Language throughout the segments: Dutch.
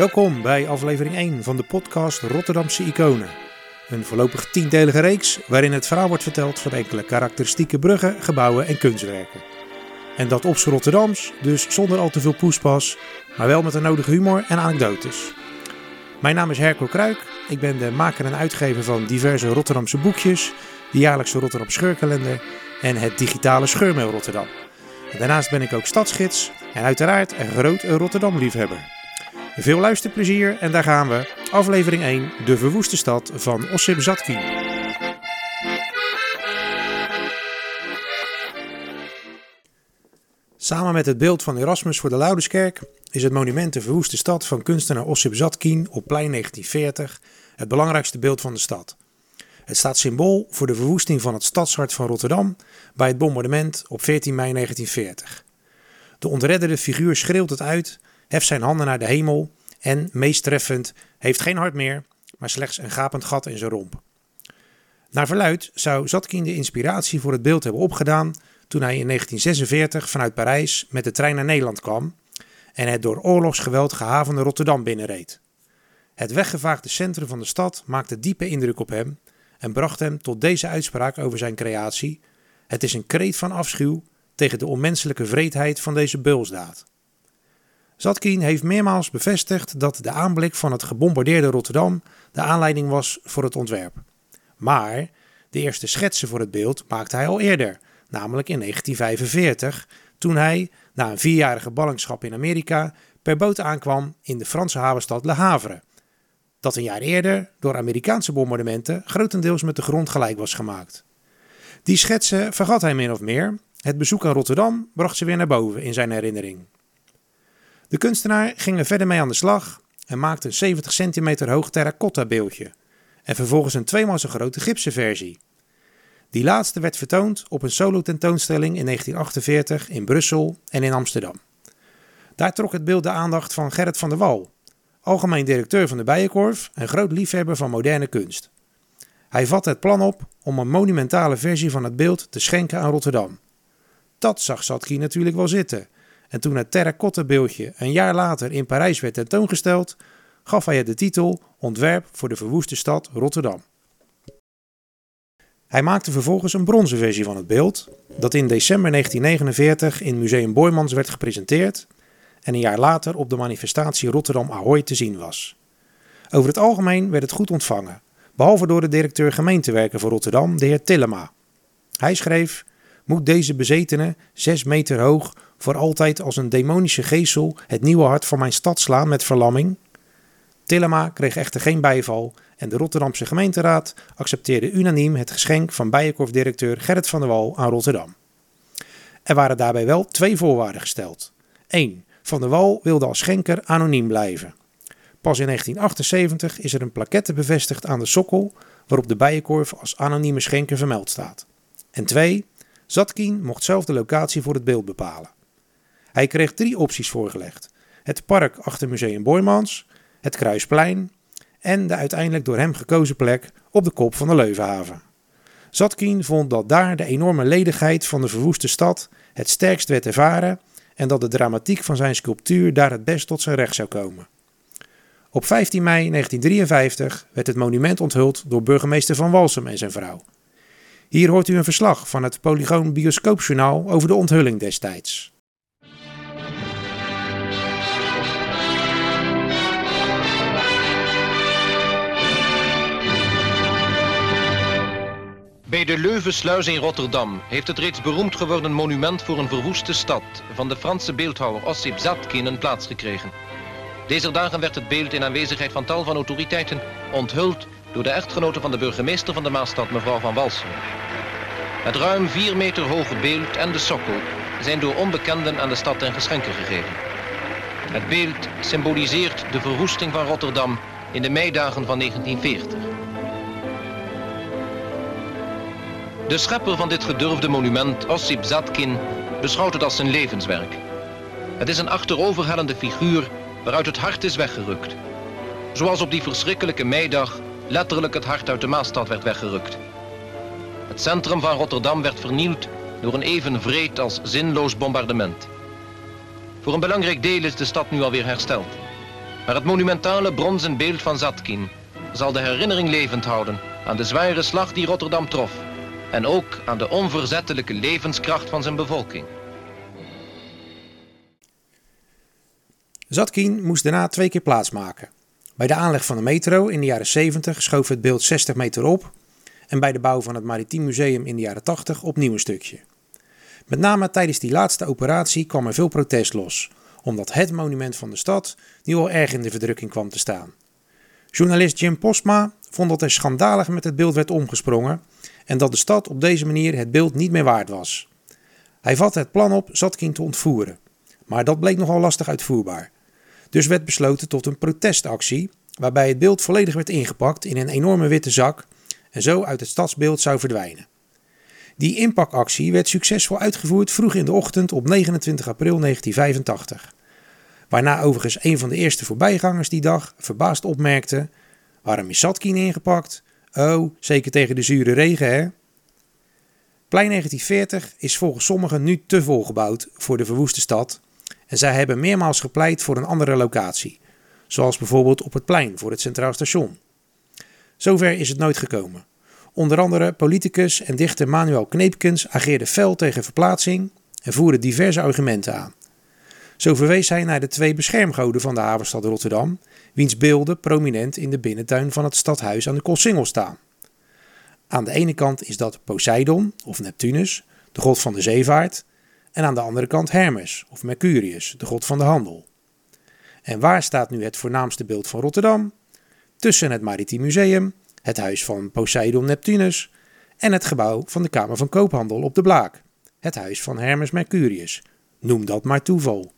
Welkom bij aflevering 1 van de podcast Rotterdamse Iconen. Een voorlopig tiendelige reeks waarin het verhaal wordt verteld van enkele karakteristieke bruggen, gebouwen en kunstwerken. En dat op Rotterdams, dus zonder al te veel poespas, maar wel met de nodige humor en anekdotes. Mijn naam is Herco Kruik, ik ben de maker en uitgever van diverse Rotterdamse boekjes, de jaarlijkse Rotterdam Scheurkalender en het digitale Scheurmail Rotterdam. daarnaast ben ik ook stadsgids en uiteraard een groot Rotterdam-liefhebber. Veel luisterplezier en daar gaan we. Aflevering 1, de verwoeste stad van Ossip Zatkin. Samen met het beeld van Erasmus voor de Loudeskerk is het monument de verwoeste stad van kunstenaar Ossip Zatkin op plein 1940 het belangrijkste beeld van de stad. Het staat symbool voor de verwoesting van het stadshart van Rotterdam bij het bombardement op 14 mei 1940. De ontredderde figuur schreeuwt het uit heft zijn handen naar de hemel en, meest treffend, heeft geen hart meer, maar slechts een gapend gat in zijn romp. Naar verluid zou Zatkin de inspiratie voor het beeld hebben opgedaan toen hij in 1946 vanuit Parijs met de trein naar Nederland kwam en het door oorlogsgeweld gehavende Rotterdam binnenreed. Het weggevaagde centrum van de stad maakte diepe indruk op hem en bracht hem tot deze uitspraak over zijn creatie: Het is een kreet van afschuw tegen de onmenselijke vreedheid van deze beulsdaad. Zatkin heeft meermaals bevestigd dat de aanblik van het gebombardeerde Rotterdam de aanleiding was voor het ontwerp. Maar de eerste schetsen voor het beeld maakte hij al eerder, namelijk in 1945, toen hij, na een vierjarige ballingschap in Amerika, per boot aankwam in de Franse havenstad Le Havre. Dat een jaar eerder door Amerikaanse bombardementen grotendeels met de grond gelijk was gemaakt. Die schetsen vergat hij min of meer. Het bezoek aan Rotterdam bracht ze weer naar boven in zijn herinnering. De kunstenaar ging er verder mee aan de slag en maakte een 70 centimeter hoog terracotta beeldje en vervolgens een tweemaal zo grote gipsen versie. Die laatste werd vertoond op een solo tentoonstelling in 1948 in Brussel en in Amsterdam. Daar trok het beeld de aandacht van Gerrit van der Wal, algemeen directeur van de Bijenkorf en groot liefhebber van moderne kunst. Hij vatte het plan op om een monumentale versie van het beeld te schenken aan Rotterdam. Dat zag Satki natuurlijk wel zitten en toen het terracotta beeldje een jaar later in Parijs werd tentoongesteld, gaf hij het de titel Ontwerp voor de verwoeste stad Rotterdam. Hij maakte vervolgens een bronzen versie van het beeld, dat in december 1949 in Museum Boijmans werd gepresenteerd en een jaar later op de manifestatie Rotterdam Ahoy te zien was. Over het algemeen werd het goed ontvangen, behalve door de directeur gemeentewerken voor Rotterdam, de heer Tillema. Hij schreef: Moet deze bezetene, zes meter hoog, voor altijd als een demonische geestel het nieuwe hart van mijn stad slaan met verlamming? Tillema kreeg echter geen bijval en de Rotterdamse gemeenteraad accepteerde unaniem het geschenk van Bijenkorf-directeur Gerrit van der Wal aan Rotterdam. Er waren daarbij wel twee voorwaarden gesteld. 1. Van der Wal wilde als schenker anoniem blijven. Pas in 1978 is er een plaquette bevestigd aan de sokkel waarop de Bijenkorf als anonieme schenker vermeld staat. En 2. Zatkin mocht zelf de locatie voor het beeld bepalen. Hij kreeg drie opties voorgelegd: het park achter Museum Boijmans, het Kruisplein en de uiteindelijk door hem gekozen plek op de kop van de Leuvenhaven. Zatkin vond dat daar de enorme ledigheid van de verwoeste stad het sterkst werd ervaren en dat de dramatiek van zijn sculptuur daar het best tot zijn recht zou komen. Op 15 mei 1953 werd het monument onthuld door burgemeester Van Walsum en zijn vrouw. Hier hoort u een verslag van het Polygoon Bioscoopjournaal over de onthulling destijds. Bij de Leuvensluis in Rotterdam heeft het reeds beroemd geworden monument voor een verwoeste stad van de Franse beeldhouwer Ossip Zatkin een plaats gekregen. Deze dagen werd het beeld in aanwezigheid van tal van autoriteiten onthuld door de echtgenote van de burgemeester van de Maastad, mevrouw van Walsen. Het ruim 4 meter hoge beeld en de sokkel zijn door onbekenden aan de stad ten geschenke gegeven. Het beeld symboliseert de verwoesting van Rotterdam in de meidagen van 1940. De schepper van dit gedurfde monument, Ossip Zatkin, beschouwt het als zijn levenswerk. Het is een achteroverhellende figuur waaruit het hart is weggerukt. Zoals op die verschrikkelijke meidag letterlijk het hart uit de Maastad werd weggerukt. Het centrum van Rotterdam werd vernield door een even vreed als zinloos bombardement. Voor een belangrijk deel is de stad nu alweer hersteld. Maar het monumentale bronzen beeld van Zatkin zal de herinnering levend houden aan de zware slag die Rotterdam trof en ook aan de onverzettelijke levenskracht van zijn bevolking. Zatkin moest daarna twee keer plaatsmaken. Bij de aanleg van de metro in de jaren 70 schoof het beeld 60 meter op en bij de bouw van het Maritiem Museum in de jaren 80 opnieuw een stukje. Met name tijdens die laatste operatie kwam er veel protest los, omdat het monument van de stad nu al erg in de verdrukking kwam te staan. Journalist Jim Postma vond dat er schandalig met het beeld werd omgesprongen en dat de stad op deze manier het beeld niet meer waard was. Hij vatte het plan op Zatkin te ontvoeren, maar dat bleek nogal lastig uitvoerbaar. Dus werd besloten tot een protestactie, waarbij het beeld volledig werd ingepakt in een enorme witte zak en zo uit het stadsbeeld zou verdwijnen. Die inpakactie werd succesvol uitgevoerd vroeg in de ochtend op 29 april 1985. Waarna overigens een van de eerste voorbijgangers die dag verbaasd opmerkte: Waarom is Satkin ingepakt? Oh, zeker tegen de zure regen, hè? Plein 1940 is volgens sommigen nu te vol gebouwd voor de verwoeste stad en zij hebben meermaals gepleit voor een andere locatie, zoals bijvoorbeeld op het plein voor het Centraal Station. Zover is het nooit gekomen. Onder andere politicus en dichter Manuel Kneepkens ageerde fel tegen verplaatsing en voerde diverse argumenten aan. Zo verwees hij naar de twee beschermgoden van de havenstad Rotterdam, wiens beelden prominent in de binnentuin van het stadhuis aan de Koolsingel staan. Aan de ene kant is dat Poseidon, of Neptunus, de god van de zeevaart, en aan de andere kant Hermes, of Mercurius, de god van de handel. En waar staat nu het voornaamste beeld van Rotterdam? Tussen het Maritiem Museum, het huis van Poseidon Neptunus en het gebouw van de Kamer van Koophandel op de Blaak, het huis van Hermes Mercurius. Noem dat maar toeval.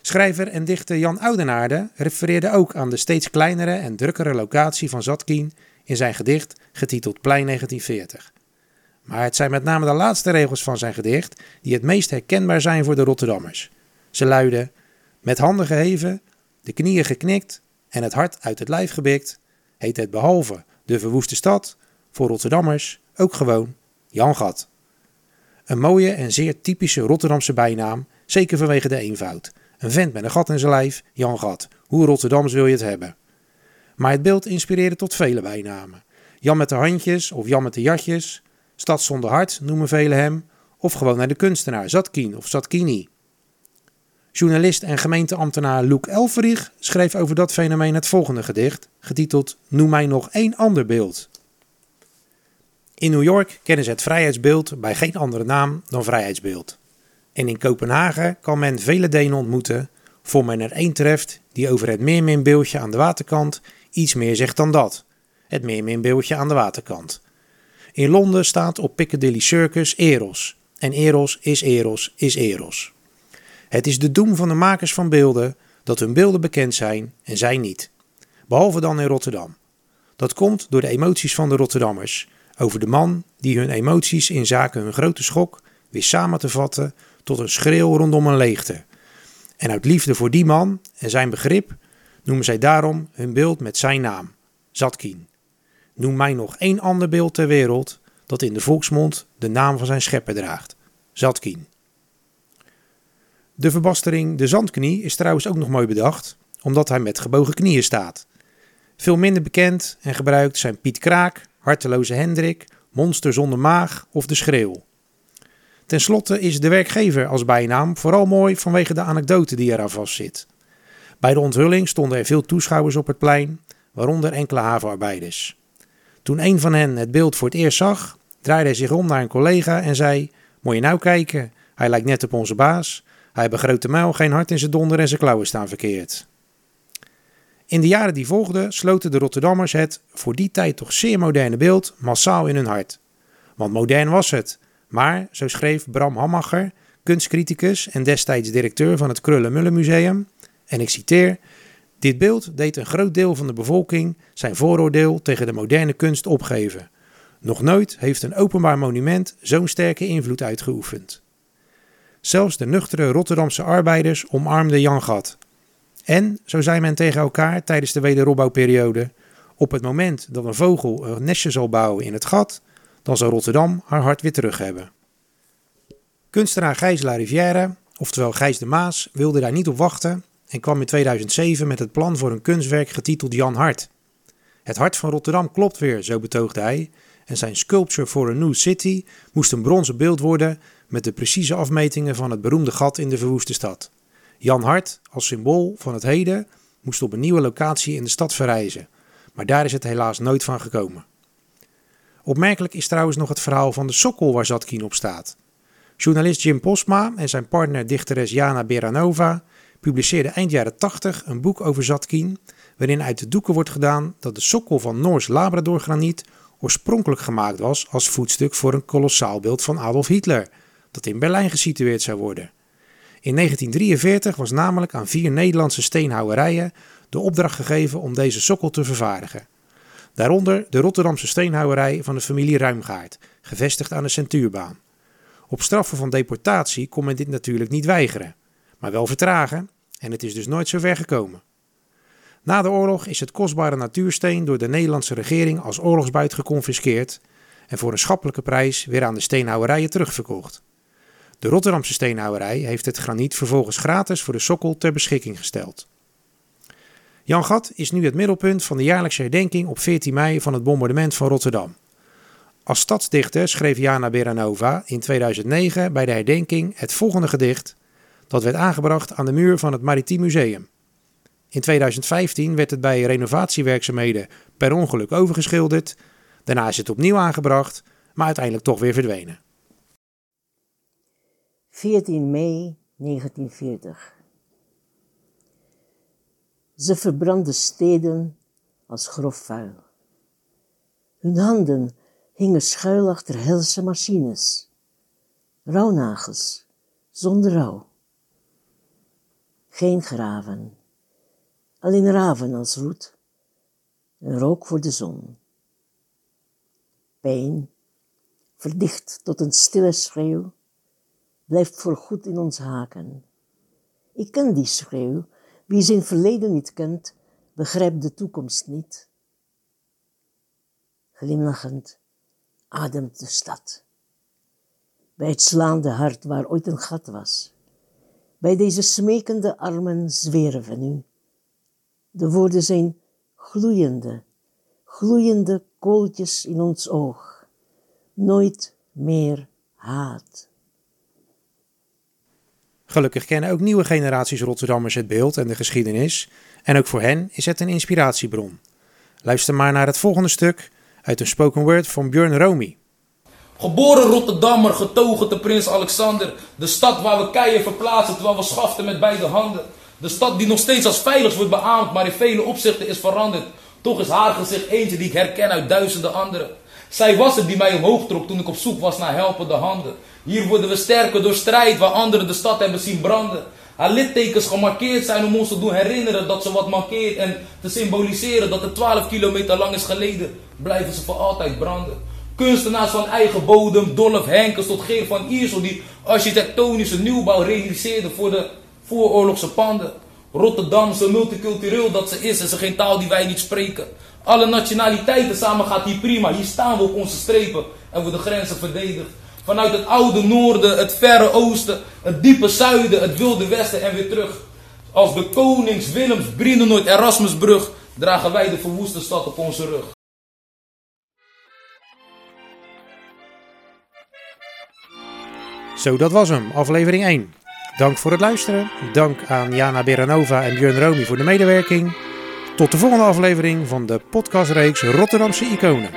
Schrijver en dichter Jan Oudenaarde refereerde ook aan de steeds kleinere en drukkere locatie van Zatkin in zijn gedicht getiteld Plein 1940. Maar het zijn met name de laatste regels van zijn gedicht die het meest herkenbaar zijn voor de Rotterdammers. Ze luiden: Met handen geheven, de knieën geknikt en het hart uit het lijf gebikt, heet het behalve de verwoeste stad voor Rotterdammers ook gewoon Jan Gat. Een mooie en zeer typische Rotterdamse bijnaam, zeker vanwege de eenvoud. Een vent met een gat in zijn lijf, Jan Gat. Hoe Rotterdams wil je het hebben? Maar het beeld inspireerde tot vele bijnamen. Jan met de handjes of Jan met de jatjes. Stad zonder hart noemen velen hem. Of gewoon naar de kunstenaar, Zatkin of Zatkini. Journalist en gemeenteambtenaar Luc Elverich schreef over dat fenomeen het volgende gedicht, getiteld Noem mij nog één ander beeld. In New York kennen ze het vrijheidsbeeld bij geen andere naam dan vrijheidsbeeld. En in Kopenhagen kan men vele Denen ontmoeten, voor men er één treft die over het meerminbeeldje aan de waterkant iets meer zegt dan dat. Het meerminbeeldje aan de waterkant. In Londen staat op Piccadilly Circus Eros. En Eros is Eros is Eros. Het is de doem van de makers van beelden dat hun beelden bekend zijn en zij niet. Behalve dan in Rotterdam. Dat komt door de emoties van de Rotterdammers over de man die hun emoties in zaken hun grote schok wist samen te vatten tot een schreeuw rondom een leegte. En uit liefde voor die man en zijn begrip noemen zij daarom hun beeld met zijn naam, Zatkin. Noem mij nog één ander beeld ter wereld dat in de volksmond de naam van zijn schepper draagt, Zatkin. De verbastering de zandknie is trouwens ook nog mooi bedacht, omdat hij met gebogen knieën staat. Veel minder bekend en gebruikt zijn Piet Kraak, Harteloze Hendrik, Monster zonder maag of De Schreeuw. Ten slotte is de werkgever als bijnaam vooral mooi vanwege de anekdote die eraan vastzit. Bij de onthulling stonden er veel toeschouwers op het plein, waaronder enkele havenarbeiders. Toen een van hen het beeld voor het eerst zag, draaide hij zich om naar een collega en zei: Moet je nou kijken, hij lijkt net op onze baas. Hij heeft een grote muil, geen hart in zijn donder en zijn klauwen staan verkeerd. In de jaren die volgden sloten de Rotterdammers het voor die tijd toch zeer moderne beeld massaal in hun hart. Want modern was het, maar, zo schreef Bram Hammacher, kunstcriticus en destijds directeur van het Krullenmullen Museum, en ik citeer: Dit beeld deed een groot deel van de bevolking zijn vooroordeel tegen de moderne kunst opgeven. Nog nooit heeft een openbaar monument zo'n sterke invloed uitgeoefend. Zelfs de nuchtere Rotterdamse arbeiders omarmden Jan Gat. En, zo zei men tegen elkaar tijdens de wederopbouwperiode, op het moment dat een vogel een nestje zal bouwen in het gat, dan zal Rotterdam haar hart weer terug hebben. Kunstenaar Gijs La Rivière, oftewel Gijs de Maas, wilde daar niet op wachten en kwam in 2007 met het plan voor een kunstwerk getiteld Jan Hart. Het hart van Rotterdam klopt weer, zo betoogde hij, en zijn Sculpture for a New City moest een bronzen beeld worden met de precieze afmetingen van het beroemde gat in de verwoeste stad. Jan Hart, als symbool van het heden, moest op een nieuwe locatie in de stad verrijzen, maar daar is het helaas nooit van gekomen. Opmerkelijk is trouwens nog het verhaal van de sokkel waar Zatkin op staat. Journalist Jim Posma en zijn partner dichteres Jana Beranova publiceerden eind jaren 80 een boek over Zatkin, waarin uit de doeken wordt gedaan dat de sokkel van Noors Labradorgraniet oorspronkelijk gemaakt was als voetstuk voor een kolossaal beeld van Adolf Hitler, dat in Berlijn gesitueerd zou worden. In 1943 was namelijk aan vier Nederlandse steenhouwerijen de opdracht gegeven om deze sokkel te vervaardigen. Daaronder de Rotterdamse steenhouwerij van de familie Ruimgaard, gevestigd aan de Centuurbaan. Op straffen van deportatie kon men dit natuurlijk niet weigeren, maar wel vertragen en het is dus nooit zo ver gekomen. Na de oorlog is het kostbare natuursteen door de Nederlandse regering als oorlogsbuit geconfiskeerd en voor een schappelijke prijs weer aan de steenhouwerijen terugverkocht. De Rotterdamse steenhouwerij heeft het graniet vervolgens gratis voor de sokkel ter beschikking gesteld. Jan Gat is nu het middelpunt van de jaarlijkse herdenking op 14 mei van het bombardement van Rotterdam. Als stadsdichter schreef Jana Beranova in 2009 bij de herdenking het volgende gedicht, dat werd aangebracht aan de muur van het Maritiem Museum. In 2015 werd het bij renovatiewerkzaamheden per ongeluk overgeschilderd. Daarna is het opnieuw aangebracht, maar uiteindelijk toch weer verdwenen. 14 mei 1940. Ze verbrandden steden als grof vuil. Hun handen hingen schuil achter helse machines. Rouwnagels, zonder rouw. Geen graven, alleen raven als roet en rook voor de zon. Pijn, verdicht tot een stille schreeuw, blijft voorgoed in ons haken. Ik ken die schreeuw, wie zijn verleden niet kent, begrijpt de toekomst niet. Glimlachend ademt de stad. Bij het slaande hart waar ooit een gat was. Bij deze smekende armen zweren we nu. De woorden zijn gloeiende, gloeiende kooltjes in ons oog. Nooit meer haat. Gelukkig kennen ook nieuwe generaties Rotterdammers het beeld en de geschiedenis. En ook voor hen is het een inspiratiebron. Luister maar naar het volgende stuk uit een spoken word van Björn Romy. Geboren Rotterdammer, getogen te Prins Alexander. De stad waar we keien verplaatsen terwijl we schaften met beide handen. De stad die nog steeds als veilig wordt beaamd, maar in vele opzichten is veranderd. Toch is haar gezicht eentje die ik herken uit duizenden anderen. Zij was het die mij omhoog trok toen ik op zoek was naar helpende handen. Hier worden we sterker door strijd waar anderen de stad hebben zien branden. Haar littekens gemarkeerd zijn om ons te doen herinneren dat ze wat mankeert. En te symboliseren dat het 12 kilometer lang is geleden, blijven ze voor altijd branden. Kunstenaars van eigen bodem, Dolph Henkels tot Geer van Iersel die architectonische nieuwbouw realiseerden voor de vooroorlogse panden. Rotterdamse multicultureel dat ze is en ze geen taal die wij niet spreken. Alle nationaliteiten samen gaat hier prima. Hier staan we op onze strepen en worden de grenzen verdedigd. Vanuit het oude noorden, het verre oosten, het diepe zuiden, het wilde westen en weer terug. Als de konings, Willems, Brienenoord, Erasmusbrug dragen wij de verwoeste stad op onze rug. Zo, dat was hem, aflevering 1. Dank voor het luisteren. Dank aan Jana Beranova en Björn Romy voor de medewerking. Tot de volgende aflevering van de podcastreeks Rotterdamse Iconen.